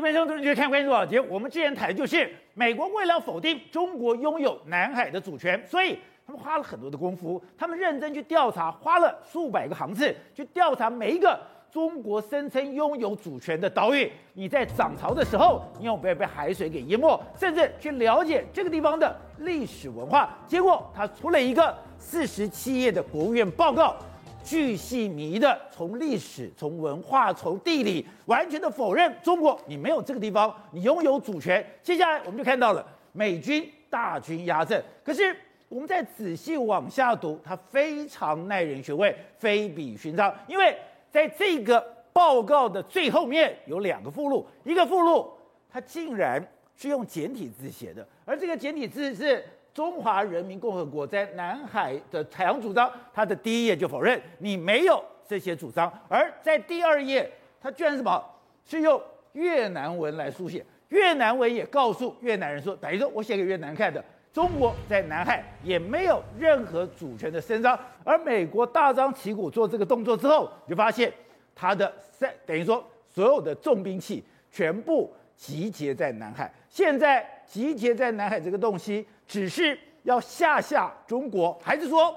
这边兄弟看关注多少节？我们之前谈的就是美国为了否定中国拥有南海的主权，所以他们花了很多的功夫，他们认真去调查，花了数百个航次去调查每一个中国声称拥有主权的岛屿。你在涨潮的时候，你有没有被海水给淹没？甚至去了解这个地方的历史文化。结果他出了一个四十七页的国务院报告。巨细靡的从历史、从文化、从地理，完全的否认中国，你没有这个地方，你拥有主权。接下来我们就看到了美军大军压阵，可是我们再仔细往下读，它非常耐人寻味，非比寻常。因为在这个报告的最后面有两个附录，一个附录它竟然是用简体字写的，而这个简体字是。中华人民共和国在南海的海洋主张，它的第一页就否认你没有这些主张，而在第二页，它居然是什么？是用越南文来书写，越南文也告诉越南人说，等于说我写给越南看的，中国在南海也没有任何主权的伸张。而美国大张旗鼓做这个动作之后，你就发现它的三等于说所有的重兵器全部集结在南海，现在集结在南海这个东西。只是要吓吓中国，还是说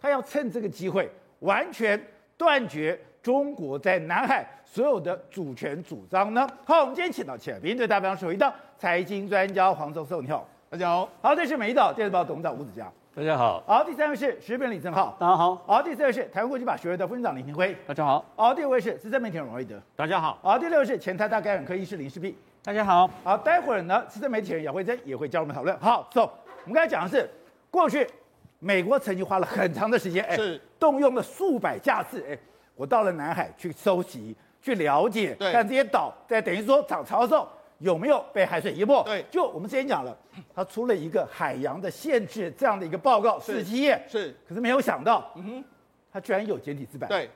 他要趁这个机会完全断绝中国在南海所有的主权主张呢？好，我们今天请到前边对大表首一的财经专家黄教授，你好，大家好。好，这是美丽岛电视报董事长吴子嘉，大家好。好，第三位是时事评论李正浩，大家好。好，第四位是台湾国际法学会的副院长林廷辉，大家好。好，第五位是资深媒体人王瑞德，大家好。好，第六位是前台大感染科医师林世璧，大家好。好，待会儿呢，资深媒体人姚惠珍也会加入我们讨论。好，走。我们刚才讲的是，过去美国曾经花了很长的时间，哎，是。动用了数百架次，哎，我到了南海去收集、去了解，对，看这些岛在等于说涨潮的时候有没有被海水淹没。对，就我们之前讲了，他出了一个海洋的限制这样的一个报告，四十七页，是，可是没有想到，嗯哼，他居然有简体字版，对，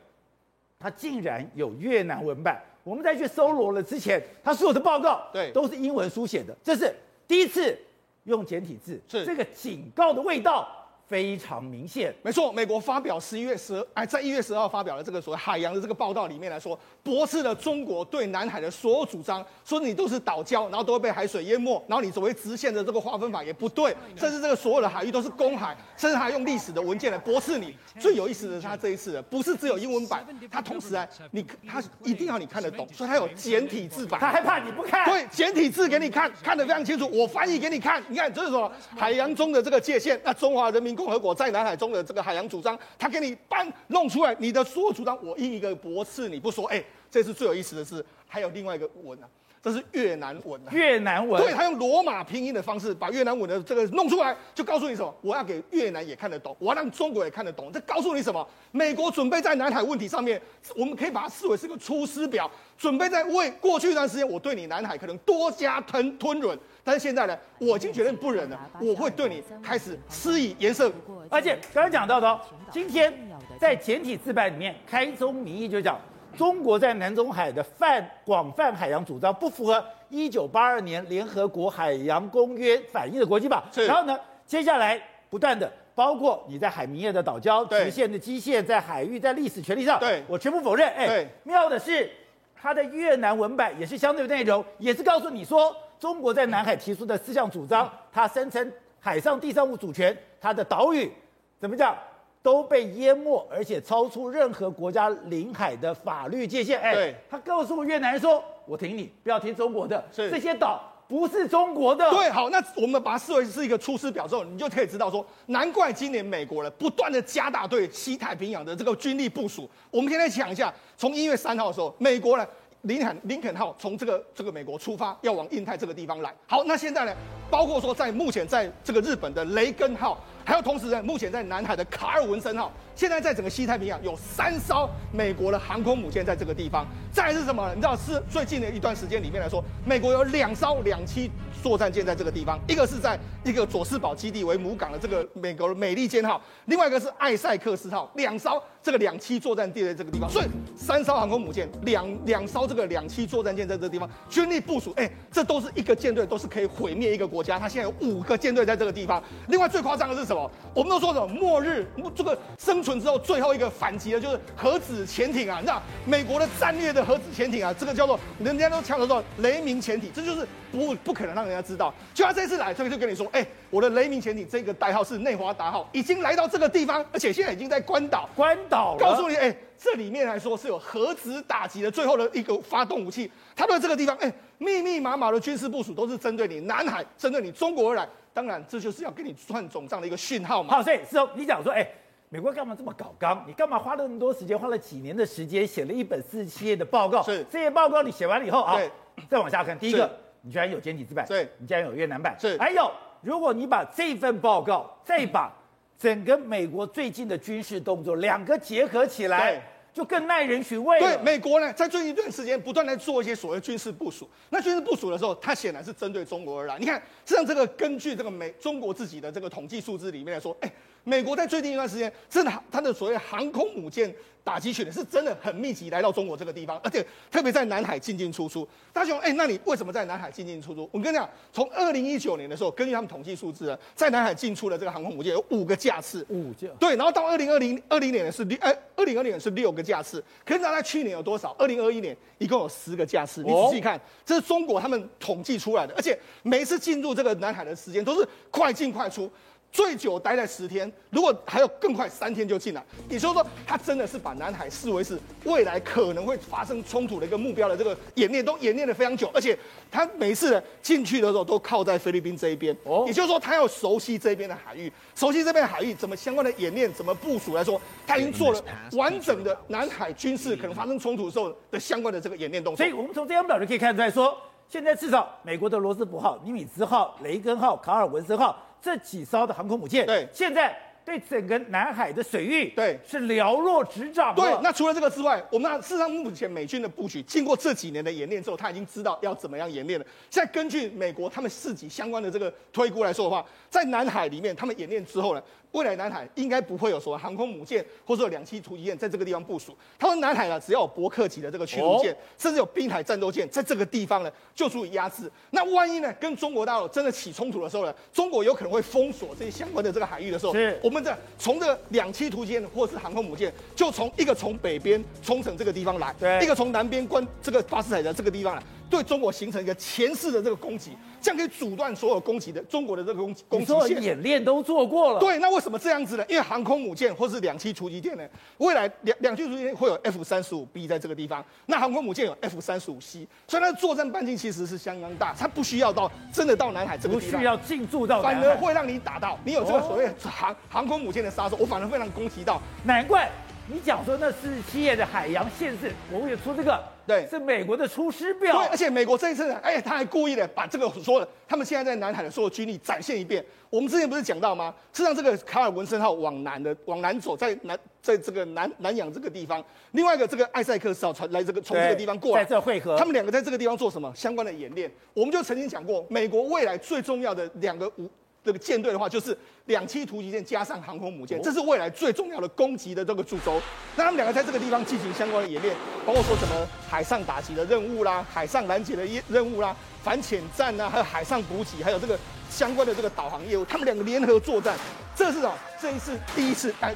他竟然有越南文版。我们再去搜罗了之前他所有的报告，对，都是英文书写的，这是第一次。用简体字，是。这个警告的味道非常明显。没错，美国发表十一月十，哎，在一月十号发表了这个所谓海洋的这个报道里面来说，驳斥了中国对南海的所有主张，说你都是岛礁，然后都会被海水淹没，然后你所谓直线的这个划分法也不对，甚至这个所有的海域都是公海，甚至还用历史的文件来驳斥你。最有意思的是，他这一次的不是只有英文版，他同时啊，你他一定要你看得懂，所以他有简体字版，他害怕你不看，对，简体字给你看，看得非常清楚，我翻译给你看，你看这是什么？海洋中的这个界限，那中华人民共和国在南海中的这个海洋主张，他给你搬弄出来，你的所有主张我印一个驳斥你不说，哎，这是最有意思的是，还有另外一个文啊，这是越南文啊，越南文，对，他用罗马拼音的方式把越南文的这个弄出来，就告诉你什么？我要给越南也看得懂，我要让中国也看得懂，这告诉你什么？美国准备在南海问题上面，我们可以把它视为是个出师表，准备在为过去一段时间我对你南海可能多加吞吞忍。但是现在呢，我已经觉得不忍了，我会对你开始施以颜色。而且刚才讲到的哦，今天在简体字版里面，开宗明义就讲中国在南中海的泛广泛海洋主张不符合一九八二年联合国海洋公约反映的国际法。然后呢，接下来不断的包括你在海明业的岛礁、直线的基线，在海域、在历史权利上，对我全部否认。哎，妙的是，它的越南文版也是相对的内容，也是告诉你说。中国在南海提出的四项主张，它声称海上地上物主权，它的岛屿怎么讲都被淹没，而且超出任何国家领海的法律界限。哎，他告诉越南人说：“我挺你，不要听中国的，这些岛不是中国的。”对，好，那我们把它视为是一个出师表之后，你就可以知道说，难怪今年美国人不断的加大对西太平洋的这个军力部署。我们现在讲一下，从一月三号的时候，美国呢。林肯林肯号从这个这个美国出发，要往印太这个地方来。好，那现在呢，包括说在目前在这个日本的雷根号，还有同时呢，目前在南海的卡尔文森号，现在在整个西太平洋有三艘美国的航空母舰在这个地方。再是什么？你知道是最近的一段时间里面来说，美国有两艘两栖作战舰在这个地方，一个是在一个佐世保基地为母港的这个美国的美利坚号，另外一个是艾塞克斯号，两艘这个两栖作战舰在这个地方。所以三艘航空母舰，两两艘这个两栖作战舰在这个地方军力部署，哎，这都是一个舰队都是可以毁灭一个国。家，它现在有五个舰队在这个地方。另外最夸张的是什么？我们都说什么末日这个生存之后最后一个反击的就是核子潜艇啊！你知道美国的战略的核子潜艇啊，这个叫做人家都强调说雷鸣潜艇，这就是不不可能让人家知道。就他这次来，这个就跟你说，哎，我的雷鸣潜艇这个代号是内华达号，已经来到这个地方，而且现在已经在关岛。关岛，告诉你，哎，这里面来说是有核子打击的最后的一个发动武器。他对这个地方，哎，密密麻麻的军事部署都是针对你南海，针对你中国而来。当然，这就是要跟你算总账的一个讯号嘛。好，所以是哦，你讲说，哎，美国干嘛这么搞刚？你干嘛花了那么多时间，花了几年的时间，写了一本四十七页的报告？是这些报告你写完了以后啊，对再往下看，第一个，你居然有简体字版，对，你居然有越南版，是，还有，如果你把这份报告再把整个美国最近的军事动作两个结合起来。对就更耐人寻味。对，美国呢，在最近一段时间不断在做一些所谓军事部署。那军事部署的时候，它显然是针对中国而来。你看，实际上这个根据这个美中国自己的这个统计数字里面来说，哎，美国在最近一段时间，真的它的所谓航空母舰。打击群是真的很密集来到中国这个地方，而且特别在南海进进出出。大雄，哎，那你为什么在南海进进出出？我跟你讲，从二零一九年的时候，根据他们统计数字啊，在南海进出的这个航空母舰有五个架次，五架。对，然后到二零二零二零年是六，哎，二零二零年是六个架次。可是在去年有多少？二零二一年一共有十个架次。你仔细看，这是中国他们统计出来的，而且每一次进入这个南海的时间都是快进快出。最久待在十天，如果还有更快，三天就进来。也就是说，他真的是把南海视为是未来可能会发生冲突的一个目标的这个演练，都演练的非常久。而且他每次呢进去的时候都靠在菲律宾这一边，哦，也就是说他要熟悉这边的海域，熟悉这边的海域怎么相关的演练，怎么部署来说，他已经做了完整的南海军事可能发生冲突的时候的相关的这个演练动作。所以我们从这张表就可以看出来说，现在至少美国的罗斯福号、尼米兹号、雷根号、卡尔文森号。这几艘的航空母舰，对，现在对整个南海的水域，对，是了若指掌。对，那除了这个之外，我们事实上目前美军的布局，经过这几年的演练之后，他已经知道要怎么样演练了。现在根据美国他们自己相关的这个推估来说的话，在南海里面，他们演练之后呢，未来南海应该不会有什么航空母舰或者有两栖突击舰在这个地方部署。他说南海呢，只要有伯克级的这个驱逐舰，哦、甚至有滨海战斗舰在这个地方呢，就足以压制。那万一呢，跟中国大陆真的起冲突的时候呢，中国有可能会封锁这些相关的这个海域的时候，是我们这从这两栖突击舰或是航空母舰，就从一个从北边冲绳这个地方来，对，一个从南边关这个巴士海峡这个地方来。对中国形成一个前世的这个攻击，这样可以阻断所有攻击的中国的这个攻击攻击线。你说演练都做过了。对，那为什么这样子呢？因为航空母舰或是两栖突击舰呢，未来两两栖突击舰会有 F 三十五 B 在这个地方，那航空母舰有 F 三十五 C，所以它的作战半径其实是相当大，它不需要到真的到南海这个地方，不需要进驻到，反而会让你打到，你有这个所谓航、哦、航空母舰的杀手，我反而会让攻击到，难怪。你讲说那四十七页的海洋限制，我们也出这个，对，是美国的出师表。对，而且美国这一次，哎，他还故意的把这个说了，他们现在在南海的所有军力展现一遍。我们之前不是讲到吗？实际上，这个卡尔文森号往南的往南走，在南在这个南南洋这个地方，另外一个这个艾塞克斯号传来这个从这个地方过来，在这汇合，他们两个在这个地方做什么相关的演练？我们就曾经讲过，美国未来最重要的两个武。这个舰队的话，就是两栖突击舰加上航空母舰，这是未来最重要的攻击的这个主轴。那他们两个在这个地方进行相关的演练，包括说什么海上打击的任务啦、海上拦截的任务啦、反潜战呐，还有海上补给，还有这个相关的这个导航业务，他们两个联合作战，这是啊，这一次第一次，哎，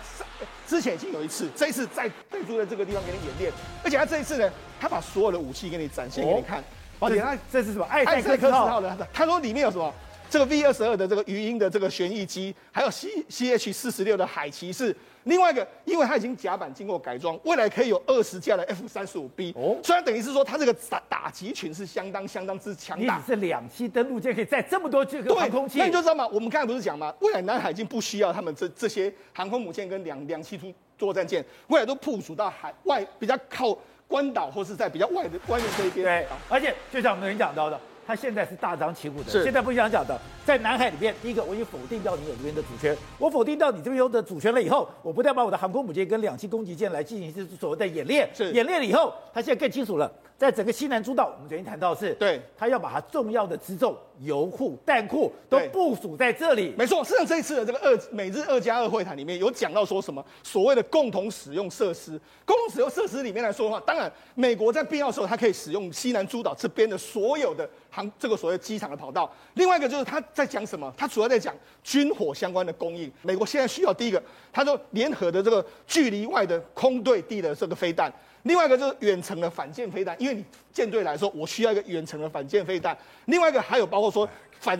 之前已经有一次，这一次再对住在这个地方给你演练，而且他这一次呢，他把所有的武器给你展现给你看，而且他这是什么？艾塞克斯号的，他说里面有什么？这个 V 二十二的这个鱼鹰的这个旋翼机，还有 C C H 四十六的海骑士，另外一个，因为它已经甲板经过改装，未来可以有二十架的 F 三十五 B。哦，虽然等于是说它这个打打击群是相当相当之强大。你只是两栖登陆舰可以载这么多这个航空器，那你就知道嘛？我们刚才不是讲嘛？未来南海已经不需要他们这这些航空母舰跟两两栖突作战舰，未来都部署到海外比较靠关岛或是在比较外的外面这一边。对，而且就像我们刚才讲到的。他现在是大张旗鼓的，现在不想讲的，在南海里面，第一个我已经否定掉你有这边的主权，我否定掉你这边的主权了以后，我不但把我的航空母舰跟两栖攻击舰来进行所谓的演练，是。演练了以后，他现在更清楚了，在整个西南诸岛，我们昨天谈到的是，对，他要把它重要的辎重、油库、弹库都部署在这里。没错，实际上这一次的这个二美日二加二会谈里面有讲到说什么所谓的共同使用设施，共同使用设施里面来说的话，当然美国在必要的时候，它可以使用西南诸岛这边的所有的航这个所谓机场的跑道。另外一个就是他在讲什么？他主要在讲军火相关的供应。美国现在需要第一个，他说联合的这个距离外的空对地的这个飞弹。另外一个就是远程的反舰飞弹，因为你舰队来说，我需要一个远程的反舰飞弹。另外一个还有包括说反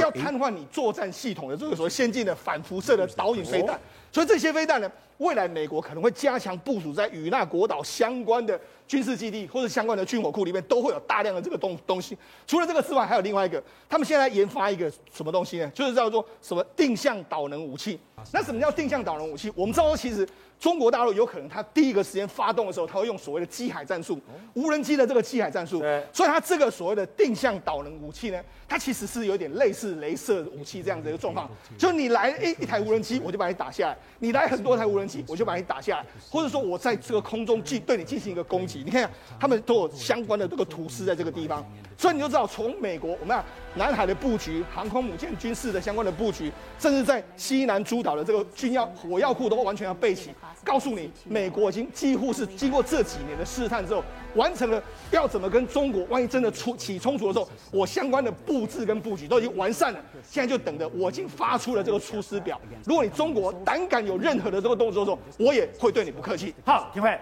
要瘫痪你作战系统的这个所谓先进的反辐射的导引飞弹。所以这些飞弹呢，未来美国可能会加强部署在与那国岛相关的军事基地或者相关的军火库里面，都会有大量的这个东东西。除了这个之外，还有另外一个，他们现在研发一个什么东西呢？就是叫做什么定向导能武器。那什么叫定向导能武器？我们知道其实。中国大陆有可能，它第一个时间发动的时候，它会用所谓的机海战术，无人机的这个机海战术。对，所以它这个所谓的定向导能武器呢，它其实是有点类似镭射武器这样的一个状况。就你来一一台无人机，我就把你打下来；你来很多台无人机，我就把你打下来。或者说我在这个空中进对你进行一个攻击。你看，他们都有相关的这个图示在这个地方，所以你就知道从美国我们看南海的布局、航空母舰军事的相关的布局，甚至在西南诸岛的这个军药火药库都完全要备齐。告诉你，美国已经几乎是经过这几年的试探之后，完成了要怎么跟中国，万一真的出起冲突的时候，我相关的布置跟布局都已经完善了。现在就等着，我已经发出了这个出师表。如果你中国胆敢有任何的这个动作的时候，我也会对你不客气。好，廷辉，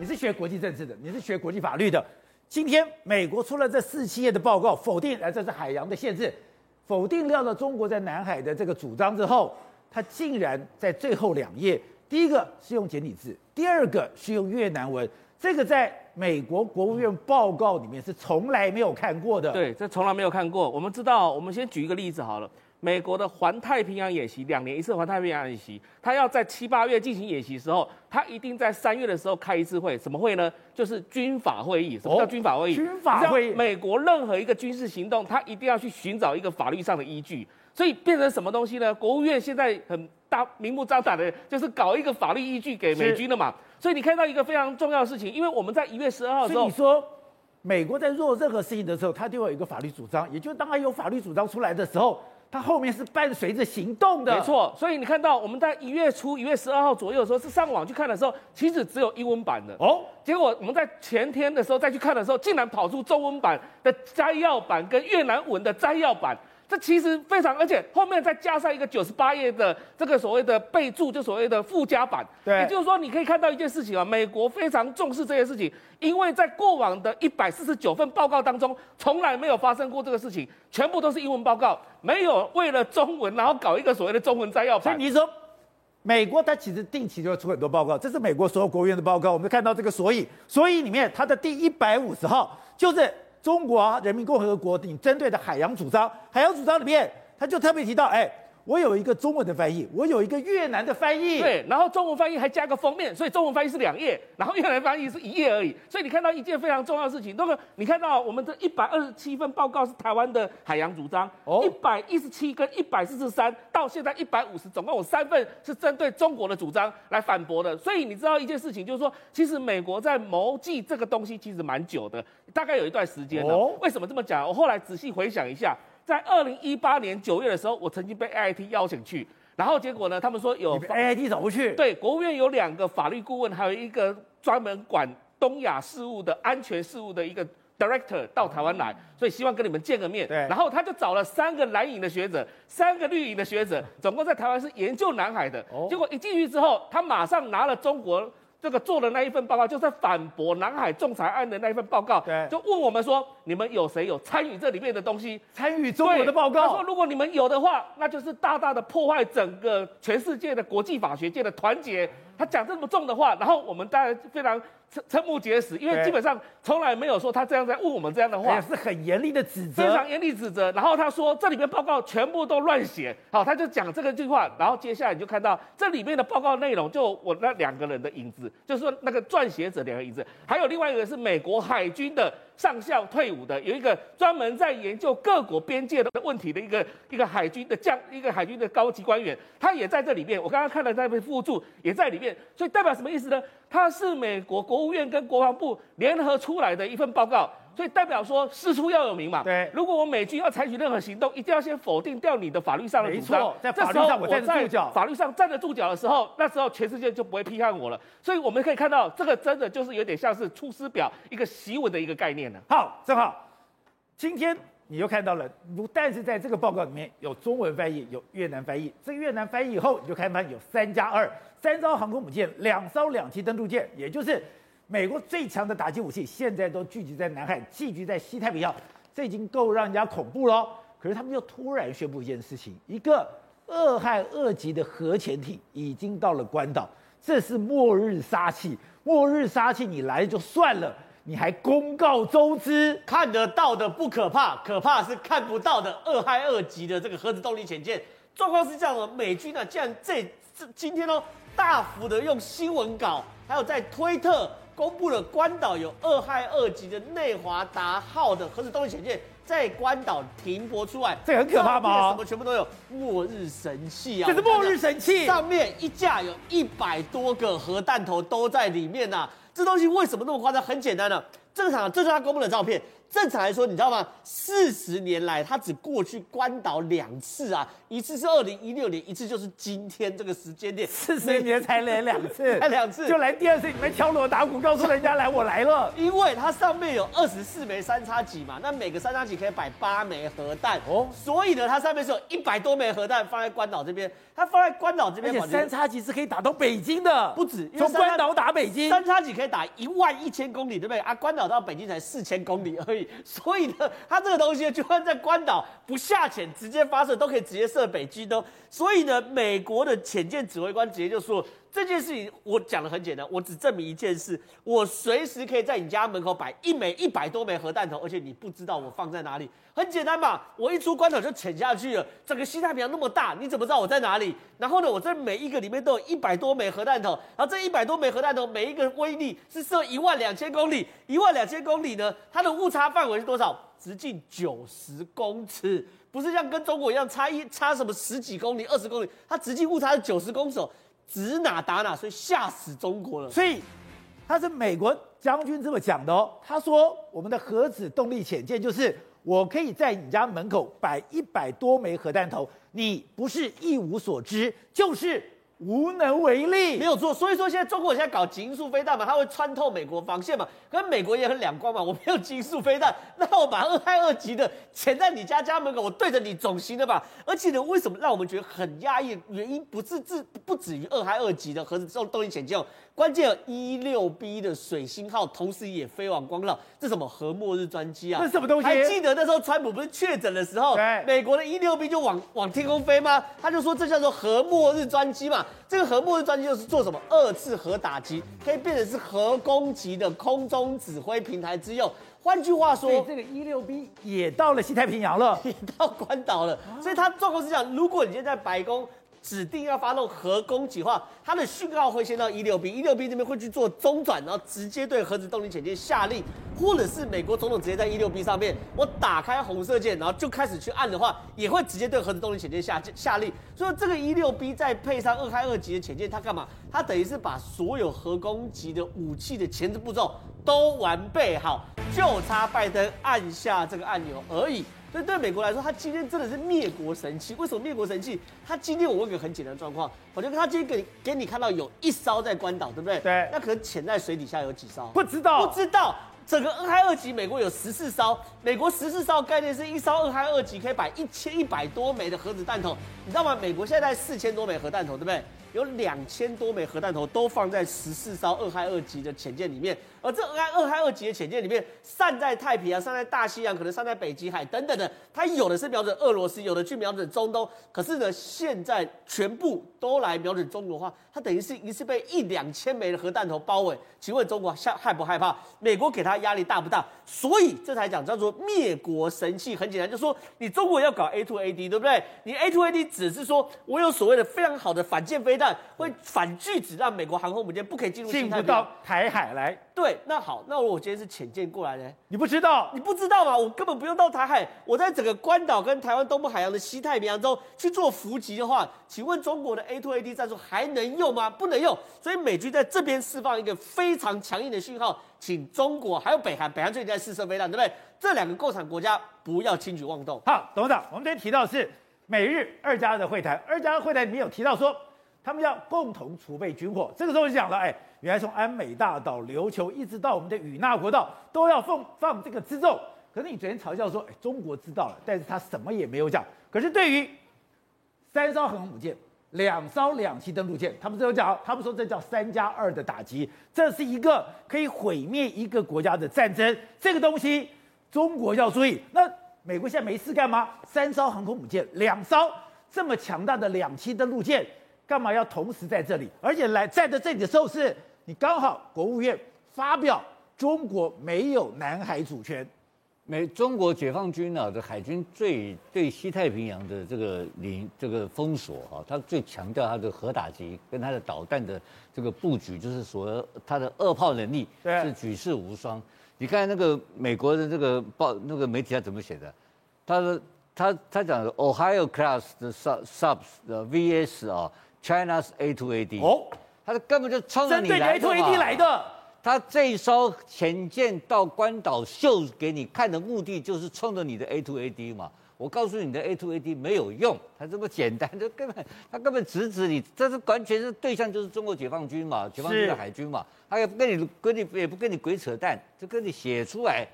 你是学国际政治的，你是学国际法律的。今天美国出了这四七页的报告，否定，来这是海洋的限制，否定掉了中国在南海的这个主张之后，他竟然在最后两页。第一个是用简体字，第二个是用越南文，这个在美国国务院报告里面是从来没有看过的。对，这从来没有看过。我们知道，我们先举一个例子好了。美国的环太平洋演习，两年一次环太平洋演习，他要在七八月进行演习的时候，他一定在三月的时候开一次会，什么会呢？就是军法会议。什么叫军法会议？军法会议。美国任何一个军事行动，他一定要去寻找一个法律上的依据。所以变成什么东西呢？国务院现在很大明目张胆的，就是搞一个法律依据给美军的嘛。所以你看到一个非常重要的事情，因为我们在一月十二号的时候，你说美国在做任何事情的时候，他就有一个法律主张，也就是当他有法律主张出来的时候，他后面是伴随着行动的。没错。所以你看到我们在一月初一月十二号左右的时候，是上网去看的时候，其实只有英文版的哦。结果我们在前天的时候再去看的时候，竟然跑出中文版的摘要版跟越南文的摘要版。这其实非常，而且后面再加上一个九十八页的这个所谓的备注，就所谓的附加版。对，也就是说，你可以看到一件事情啊，美国非常重视这件事情，因为在过往的一百四十九份报告当中，从来没有发生过这个事情，全部都是英文报告，没有为了中文然后搞一个所谓的中文摘要版。所以你说，美国它其实定期就会出很多报告，这是美国所有国务院的报告。我们看到这个所以，所以里面它的第一百五十号就是。中国人民共和国你针对的海洋主张，海洋主张里面，他就特别提到，哎。我有一个中文的翻译，我有一个越南的翻译，对，然后中文翻译还加个封面，所以中文翻译是两页，然后越南翻译是一页而已。所以你看到一件非常重要的事情，那个你看到我们这一百二十七份报告是台湾的海洋主张，哦，一百一十七跟一百四十三到现在一百五十，总共有三份是针对中国的主张来反驳的。所以你知道一件事情，就是说，其实美国在谋计这个东西其实蛮久的，大概有一段时间了。哦，为什么这么讲？我后来仔细回想一下。在二零一八年九月的时候，我曾经被 AIT 邀请去，然后结果呢，他们说有 AIT 走不去。对，国务院有两个法律顾问，还有一个专门管东亚事务的安全事务的一个 director 到台湾来，所以希望跟你们见个面。对，然后他就找了三个蓝营的学者，三个绿营的学者，总共在台湾是研究南海的。哦，结果一进去之后，他马上拿了中国。这个做的那一份报告，就在反驳南海仲裁案的那一份报告，对，就问我们说，你们有谁有参与这里面的东西？参与中国的报告。他说，如果你们有的话，那就是大大的破坏整个全世界的国际法学界的团结。他讲这么重的话，然后我们当然非常瞠瞠目结舌，因为基本上从来没有说他这样在问我们这样的话，也是很严厉的指责，非常严厉指责。然后他说这里面报告全部都乱写，好，他就讲这个句话。然后接下来你就看到这里面的报告内容，就我那两个人的影子，就是说那个撰写者两个影子，还有另外一个是美国海军的上校退伍的，有一个专门在研究各国边界的问题的一个一个海军的将一个海军的高级官员，他也在这里面。我刚刚看了那边附注，也在里面。所以代表什么意思呢？他是美国国务院跟国防部联合出来的一份报告。所以代表说师出要有名嘛。对，如果我美军要采取任何行动，一定要先否定掉你的法律上的主张。在法律上我站得住脚。法律上站得住脚的时候，那时候全世界就不会批判我了。所以我们可以看到，这个真的就是有点像是出师表一个檄文的一个概念呢。好，正好，今天你又看到了，但是在这个报告里面有中文翻译，有越南翻译。这个越南翻译以后，你就看到有三加二，三艘航空母舰，两艘两栖登陆舰，也就是。美国最强的打击武器现在都聚集在南海，聚集在西太平洋，这已经够让人家恐怖了。可是他们又突然宣布一件事情：一个俄亥俄级的核潜艇已经到了关岛，这是末日杀器。末日杀器你来就算了，你还公告周知，看得到的不可怕，可怕是看不到的。俄亥俄级的这个核子动力潜舰，状况是这样的：美军呢、啊，竟然这这今天哦，大幅的用新闻稿，还有在推特。公布了关岛有二害二级的内华达号的核子动力潜舰在关岛停泊出来，这个很可怕吗？什么全部都有，末日神器啊！这是末日神器，上面一架有一百多个核弹头都在里面呐、啊。这东西为什么那么夸张？很简单的、啊，正常，这是他公布的照片。正常来说，你知道吗？四十年来，他只过去关岛两次啊，一次是二零一六年，一次就是今天这个时间点。四十年才来两次，才两次，就来第二次，你们敲锣打鼓告诉人家来，我来了。因为它上面有二十四枚三叉戟嘛，那每个三叉戟可以摆八枚核弹哦，所以呢，它上面是有一百多枚核弹放在关岛这边，它放在关岛这边，而且三叉戟是可以打到北京的，不止，从关岛打北京，三叉戟可以打一万一千公里，对不对啊？关岛到北京才四千公里而已。所以呢，它这个东西就算在关岛不下潜，直接发射都可以直接射北极都。所以呢，美国的潜舰指挥官直接就说，这件事情我讲的很简单，我只证明一件事，我随时可以在你家门口摆一枚一百多枚核弹头，而且你不知道我放在哪里。很简单嘛，我一出关口就潜下去了。整个西太平洋那么大，你怎么知道我在哪里？然后呢，我这每一个里面都有一百多枚核弹头，然后这一百多枚核弹头每一个威力是射一万两千公里，一万两千公里呢，它的误差范围是多少？直径九十公尺。不是像跟中国一样差一差什么十几公里、二十公里，它直径误差是九十公尺，指哪打哪，所以吓死中国了。所以他是美国将军这么讲的哦。他说我们的核子动力潜舰就是我可以在你家门口摆一百多枚核弹头，你不是一无所知，就是。无能为力，没有错。所以说，现在中国现在搞极速飞弹嘛，它会穿透美国防线嘛，可是美国也很两光嘛。我没有极速飞弹，那我把二害二级的潜在你家家门口，我对着你总行了吧？而且呢，为什么让我们觉得很压抑？原因不是自不止于二害二级的核子这种动力潜舰。关键有一六 B 的水星号，同时也飞往关岛，这什么核末日专机啊？这是什么东西？还记得那时候川普不是确诊的时候，美国的一六 B 就往往天空飞吗？他就说这叫做核末日专机嘛。这个核末日专机就是做什么？二次核打击，可以变成是核攻击的空中指挥平台之用。换句话说，这个一六 B 也到了西太平洋了，也到关岛了。所以它状况是这样：如果你现在在白宫。指定要发动核攻击的话，它的讯号会先到一六 B，一六 B 这边会去做中转，然后直接对核子动力潜舰下令，或者是美国总统直接在一六 B 上面，我打开红色键，然后就开始去按的话，也会直接对核子动力潜舰下下令。所以这个一六 B 再配上二开二级的潜舰，它干嘛？它等于是把所有核攻击的武器的前置步骤都完备好，就差拜登按下这个按钮而已。所以对美国来说，他今天真的是灭国神器。为什么灭国神器？他今天我问个很简单的状况，我就跟他今天给你给你看到有一艘在关岛，对不对？对。那可能潜在水底下有几艘？不知道，不知道。整个俄亥俄级，美国有十四艘。美国十四艘概念是一艘俄亥俄级可以摆一千一百多枚的核子弹头，你知道吗？美国现在四千多枚核弹头，对不对？有两千多枚核弹头都放在十四艘二海二级的潜舰里面，而这俄亥俄亥俄级的潜舰里面散在太平洋、散在大西洋，可能散在北极海等等的，它有的是瞄准俄罗斯，有的去瞄准中东。可是呢，现在全部都来瞄准中国的话，它等于是一次被一两千枚的核弹头包围。请问中国害害不害怕？美国给他压力大不大？所以这才讲叫做灭国神器。很简单，就是说你中国要搞 A to A D，对不对？你 A to A D 只是说我有所谓的非常好的反舰飞。飞弹，会反拒止让美国航空母舰不可以进入进不到台海来。对，那好，那我今天是潜舰过来呢？你不知道？你不知道吗？我根本不用到台海，我在整个关岛跟台湾东部海洋的西太平洋中去做伏击的话，请问中国的 A to A D 战术还能用吗？不能用。所以美军在这边释放一个非常强硬的讯号，请中国还有北韩，北韩最近在试射飞弹，对不对？这两个共产国家不要轻举妄动。好，董事长，我们今天提到的是美日二加二的会谈，二加二会谈里面有提到说，他们要共同储备军火。这个时候就讲了，哎。原来从安美大岛、琉球一直到我们的与那国岛，都要放放这个辎重。可是你昨天嘲笑说，哎，中国知道了，但是他什么也没有讲。可是对于三艘航空母舰、两艘两栖登陆舰，他们都有讲，他们说这叫三加二的打击，这是一个可以毁灭一个国家的战争。这个东西中国要注意。那美国现在没事干吗？三艘航空母舰、两艘这么强大的两栖登陆舰，干嘛要同时在这里？而且来站在这里的时候是。你刚好国务院发表中国没有南海主权，美中国解放军啊的海军最对西太平洋的这个领这个封锁哈，他最强调他的核打击跟他的导弹的这个布局，就是说他的二炮能力是举世无双。你看那个美国的这个报那个媒体他怎么写的？他说他他讲的 Ohio class 的 sub subs 的 VS 啊 China's A to A D 哦。他根本就冲着你来的嘛！来的他这一艘潜舰到关岛秀给你看的目的，就是冲着你的 A to A D 嘛。我告诉你的 A to A D 没有用，它这么简单，就根本他根本直指你，这是完全是对象，就是中国解放军嘛，解放军的海军嘛。他也不跟你跟你也不跟你鬼扯淡，就跟你写出来。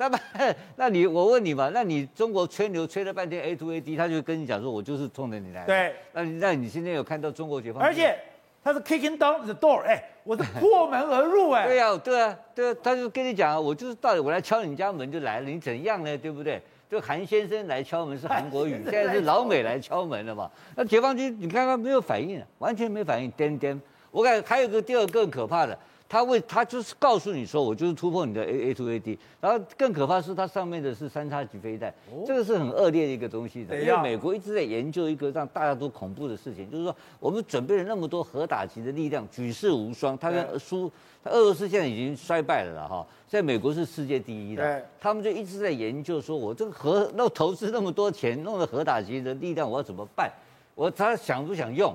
那么，那你我问你嘛，那你中国吹牛吹了半天 A to A D，他就跟你讲说，我就是冲着你来的。对，那你那你现在有看到中国解放军？而且。他是 kicking down the door，哎，我是破门而入，哎，对呀，对啊，对啊，他就跟你讲啊，我就是到底我来敲你家门就来了，你怎样呢？对不对？就韩先生来敲门是韩国语，现在是老美来敲门了嘛？那解放军你看他没有反应，完全没反应，颠颠。我感觉还有个第二个更可怕的。他为他就是告诉你说，我就是突破你的 A A to A D，然后更可怕是它上面的是三叉戟飞弹，这个是很恶劣的一个东西的。因为美国一直在研究一个让大家都恐怖的事情，就是说我们准备了那么多核打击的力量，举世无双。他跟苏，他俄罗斯现在已经衰败了了哈，在美国是世界第一的，他们就一直在研究说，我这个核那投资那么多钱弄了核打击的力量，我要怎么办？我他想不想用？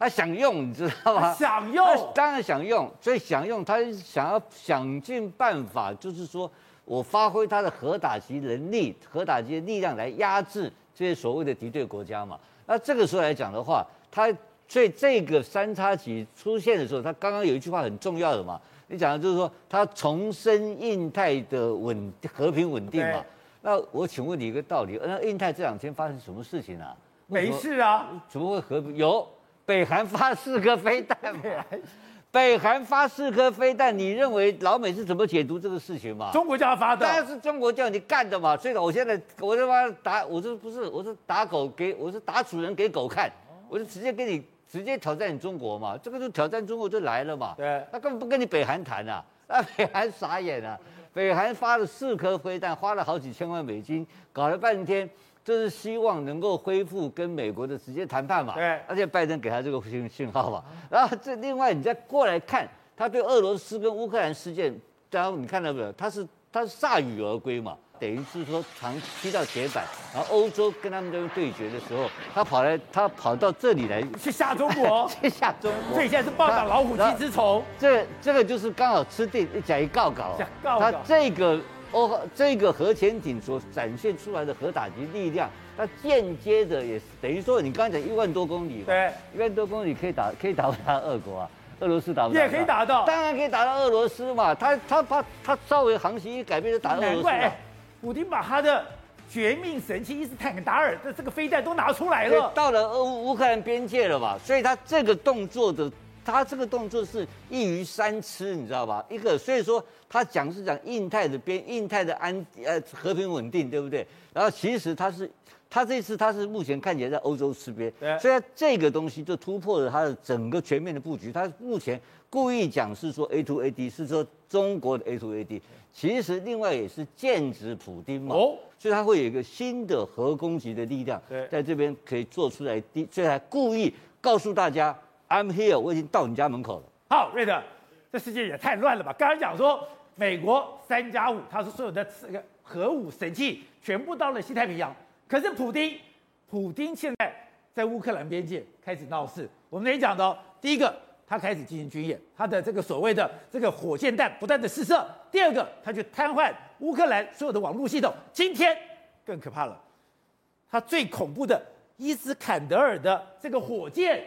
他想用，你知道吗？想用，当然想用，所以想用，他想要想尽办法，就是说我发挥他的核打击能力、核打击的力量来压制这些所谓的敌对国家嘛。那这个时候来讲的话，他所以这个三叉戟出现的时候，他刚刚有一句话很重要的嘛，你讲的就是说他重申印太的稳和平稳定嘛。那我请问你一个道理，那印太这两天发生什么事情啊？没事啊，怎么会和平有？北韩发四颗飞弹，北韩发四颗飞弹，你认为老美是怎么解读这个事情吗？中国叫他发的，当然是中国叫你干的嘛。所以，我现在我他妈打，我这不是，我是打狗给，我是打主人给狗看，我就直接给你直接挑战你中国嘛。这个就挑战中国就来了嘛。对，他根本不跟你北韩谈啊，那北韩傻眼了。北韩发了四颗飞弹，花了好几千万美金，搞了半天。就是希望能够恢复跟美国的直接谈判嘛，对，而且拜登给他这个信信号嘛，然后这另外你再过来看，他对俄罗斯跟乌克兰事件，然后你看到没有？他是他是铩羽而归嘛，等于是说长踢到铁板，然后欧洲跟他们这边对决的时候，他跑来他跑到这里来去吓中国，去吓中国，所以现在是暴打老虎鸡之虫，这这个就是刚好吃定一讲一告告，他这个。哦，这个核潜艇所展现出来的核打击力量，它间接的也是等于说，你刚才讲一万多公里，对，一万多公里可以打，可以打到俄国啊，俄罗斯打不打？也可以打到，当然可以打到俄罗斯嘛。他他他他稍微航行一改变就打到俄罗斯。难怪，普丁把他的绝命神器伊斯坦达尔的这个飞弹都拿出来了，到了乌乌克兰边界了嘛，所以他这个动作的。他这个动作是一鱼三吃，你知道吧？一个，所以说他讲是讲印太的边，印太的安呃和平稳定，对不对？然后其实他是，他这次他是目前看起来在欧洲吃边，对。所以这个东西就突破了他的整个全面的布局。他目前故意讲是说 A to A D 是说中国的 A to A D，其实另外也是剑指普丁嘛。哦。所以他会有一个新的核攻击的力量，在这边可以做出来。第，所以他故意告诉大家。，I'm here，我已经到你家门口了。好，瑞德，这世界也太乱了吧？刚才讲说美国三加五，他说所有的这个核武神器全部到了西太平洋，可是普丁，普丁现在在乌克兰边界开始闹事。我们也讲到，第一个，他开始进行军演，他的这个所谓的这个火箭弹不断的试射；第二个，他就瘫痪乌克兰所有的网络系统。今天更可怕了，他最恐怖的伊斯坎德尔的这个火箭，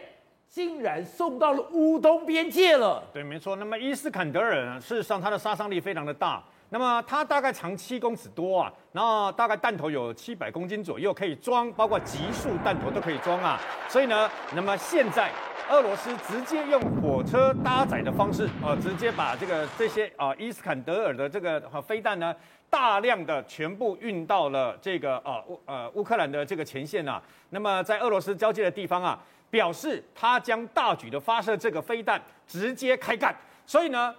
竟然送到了乌东边界了。对，没错。那么伊斯坎德尔呢，事实上它的杀伤力非常的大。那么它大概长七公尺多啊，然后大概弹头有七百公斤左右，可以装，包括极速弹头都可以装啊。所以呢，那么现在俄罗斯直接用火车搭载的方式，呃，直接把这个这些啊、伊斯坎德尔的这个和飞弹呢，大量的全部运到了这个呃乌呃乌克兰的这个前线啊。那么在俄罗斯交界的地方啊，表示他将大举的发射这个飞弹，直接开干。所以呢。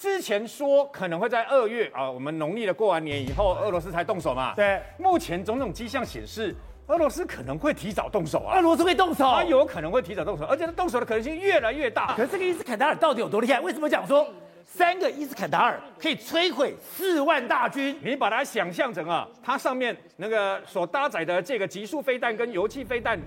之前说可能会在二月啊，我们农历的过完年以后，俄罗斯才动手嘛。对，目前种种迹象显示，俄罗斯可能会提早动手啊。俄罗斯会动手，它有可能会提早动手，而且他动手的可能性越来越大。可是这个伊斯坎达尔到底有多厉害？为什么讲说三个伊斯坎达尔可以摧毁四万大军？你把它想象成啊，它上面那个所搭载的这个集束飞弹跟油气飞弹、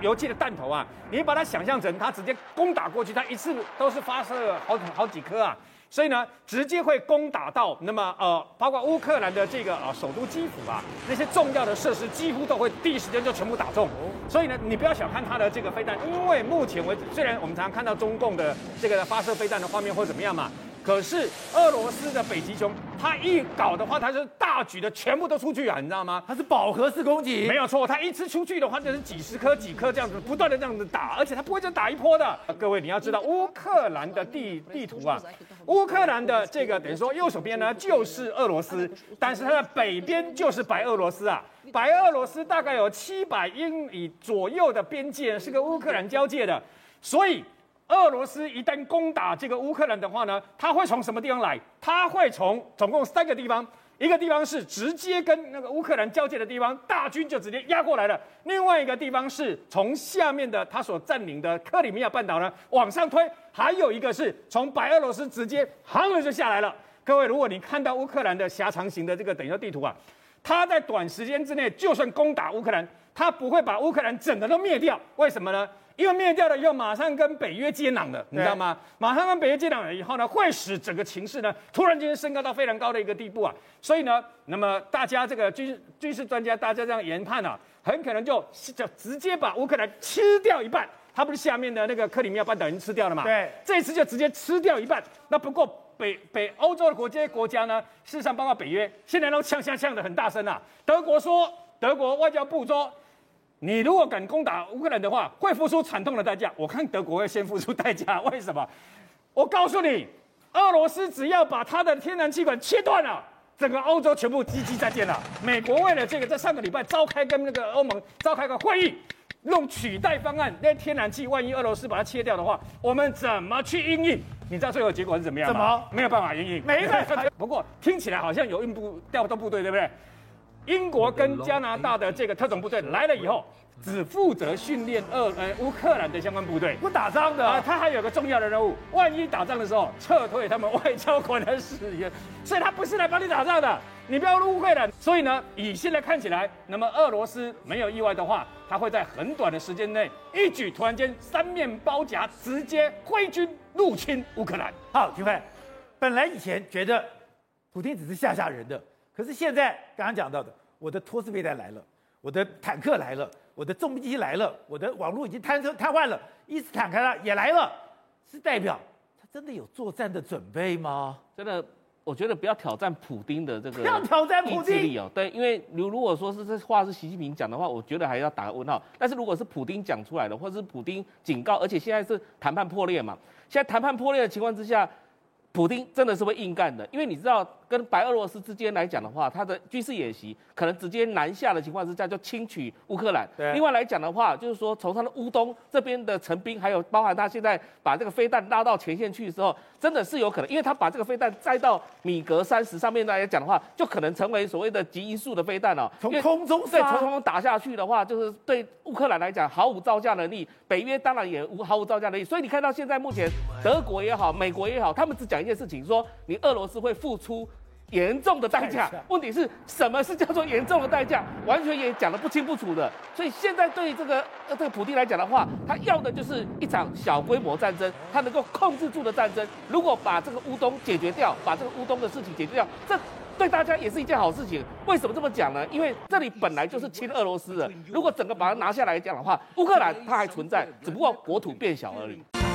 油气的弹头啊，你把它想象成它直接攻打过去，它一次都是发射好好几颗啊。所以呢，直接会攻打到那么呃，包括乌克兰的这个啊、呃、首都基辅啊，那些重要的设施几乎都会第一时间就全部打中。所以呢，你不要小看它的这个飞弹，因为目前为止，虽然我们常常看到中共的这个发射飞弹的画面或怎么样嘛。可是俄罗斯的北极熊，它一搞的话，它是大举的全部都出去啊，你知道吗？它是饱和式攻击，没有错。它一次出去的话，就是几十颗、几颗这样子，不断的这样子打，而且它不会就打一波的。各位你要知道，乌克兰的地地图啊，乌克兰的这个等于说右手边呢就是俄罗斯，但是它的北边就是白俄罗斯啊。白俄罗斯大概有七百英里左右的边界是跟乌克兰交界的，所以。俄罗斯一旦攻打这个乌克兰的话呢，他会从什么地方来？他会从总共三个地方，一个地方是直接跟那个乌克兰交界的地方，大军就直接压过来了；另外一个地方是从下面的他所占领的克里米亚半岛呢往上推；还有一个是从白俄罗斯直接航了就下来了。各位，如果你看到乌克兰的狭长型的这个等于说地图啊，他在短时间之内就算攻打乌克兰，他不会把乌克兰整个都灭掉，为什么呢？因为灭掉了以后，马上跟北约接壤了，你知道吗？马上跟北约接壤了以后呢，会使整个情势呢突然间升高到非常高的一个地步啊。所以呢，那么大家这个军军事专家大家这样研判啊，很可能就就直接把乌克兰吃掉一半。他不是下面的那个克里米亚半岛已经吃掉了嘛？对，这次就直接吃掉一半。那不过北北欧洲的国这些国家呢，事实上包括北约，现在都呛呛呛的很大声啊。德国说，德国外交部说。你如果敢攻打乌克兰的话，会付出惨痛的代价。我看德国会先付出代价，为什么？我告诉你，俄罗斯只要把它的天然气管切断了，整个欧洲全部积极再见了。美国为了这个，在上个礼拜召开跟那个欧盟召开个会议，用取代方案。那天然气万一俄罗斯把它切掉的话，我们怎么去应应？你知道最后结果是怎么样吗？怎么？没有办法应应？没办法。不过听起来好像有运部调动部队，对不对？英国跟加拿大的这个特种部队来了以后，只负责训练俄呃乌克兰的相关部队，不打仗的。啊，他还有个重要的任务，万一打仗的时候撤退他们外交官的使员，所以他不是来帮你打仗的，你不要误会了。所以呢，以现在看起来，那么俄罗斯没有意外的话，他会在很短的时间内一举突然间三面包夹，直接挥军入侵乌克兰。好，廷辉，本来以前觉得普京只是吓吓人的。可是现在刚刚讲到的，我的托斯飞弹来了，我的坦克来了，我的重机来了，我的网络已经瘫痪瘫痪了，伊斯坦开了也来了，是代表他真的有作战的准备吗？真的，我觉得不要挑战普丁的这个，要挑战普丁哦。对，因为如如果说是这话是习近平讲的话，我觉得还要打个问号。但是如果是普丁讲出来的，或是普丁警告，而且现在是谈判破裂嘛，现在谈判破裂的情况之下，普丁真的是会硬干的，因为你知道。跟白俄罗斯之间来讲的话，它的军事演习可能直接南下的情况之下就轻取乌克兰。对另外来讲的话，就是说从它的乌东这边的成兵，还有包含它现在把这个飞弹拉到前线去的时候，真的是有可能，因为它把这个飞弹载到米格三十上面来讲的话，就可能成为所谓的极音速的飞弹哦。从空中对，从空中打下去的话，就是对乌克兰来讲毫无造价能力，北约当然也无毫无造价能力。所以你看到现在目前德国也好，美国也好，他们只讲一件事情，说你俄罗斯会付出严重的代价。问题是什么是叫做严重的代价？完全也讲得不清不楚的。所以现在对于这个呃这个普丁来讲的话，他要的就是一场小规模战争，他能够控制住的战争。如果把这个乌东解决掉，把这个乌东的事情解决掉，这。对大家也是一件好事情。为什么这么讲呢？因为这里本来就是亲俄罗斯的，如果整个把它拿下来讲的话，乌克兰它还存在，只不过国土变小而已。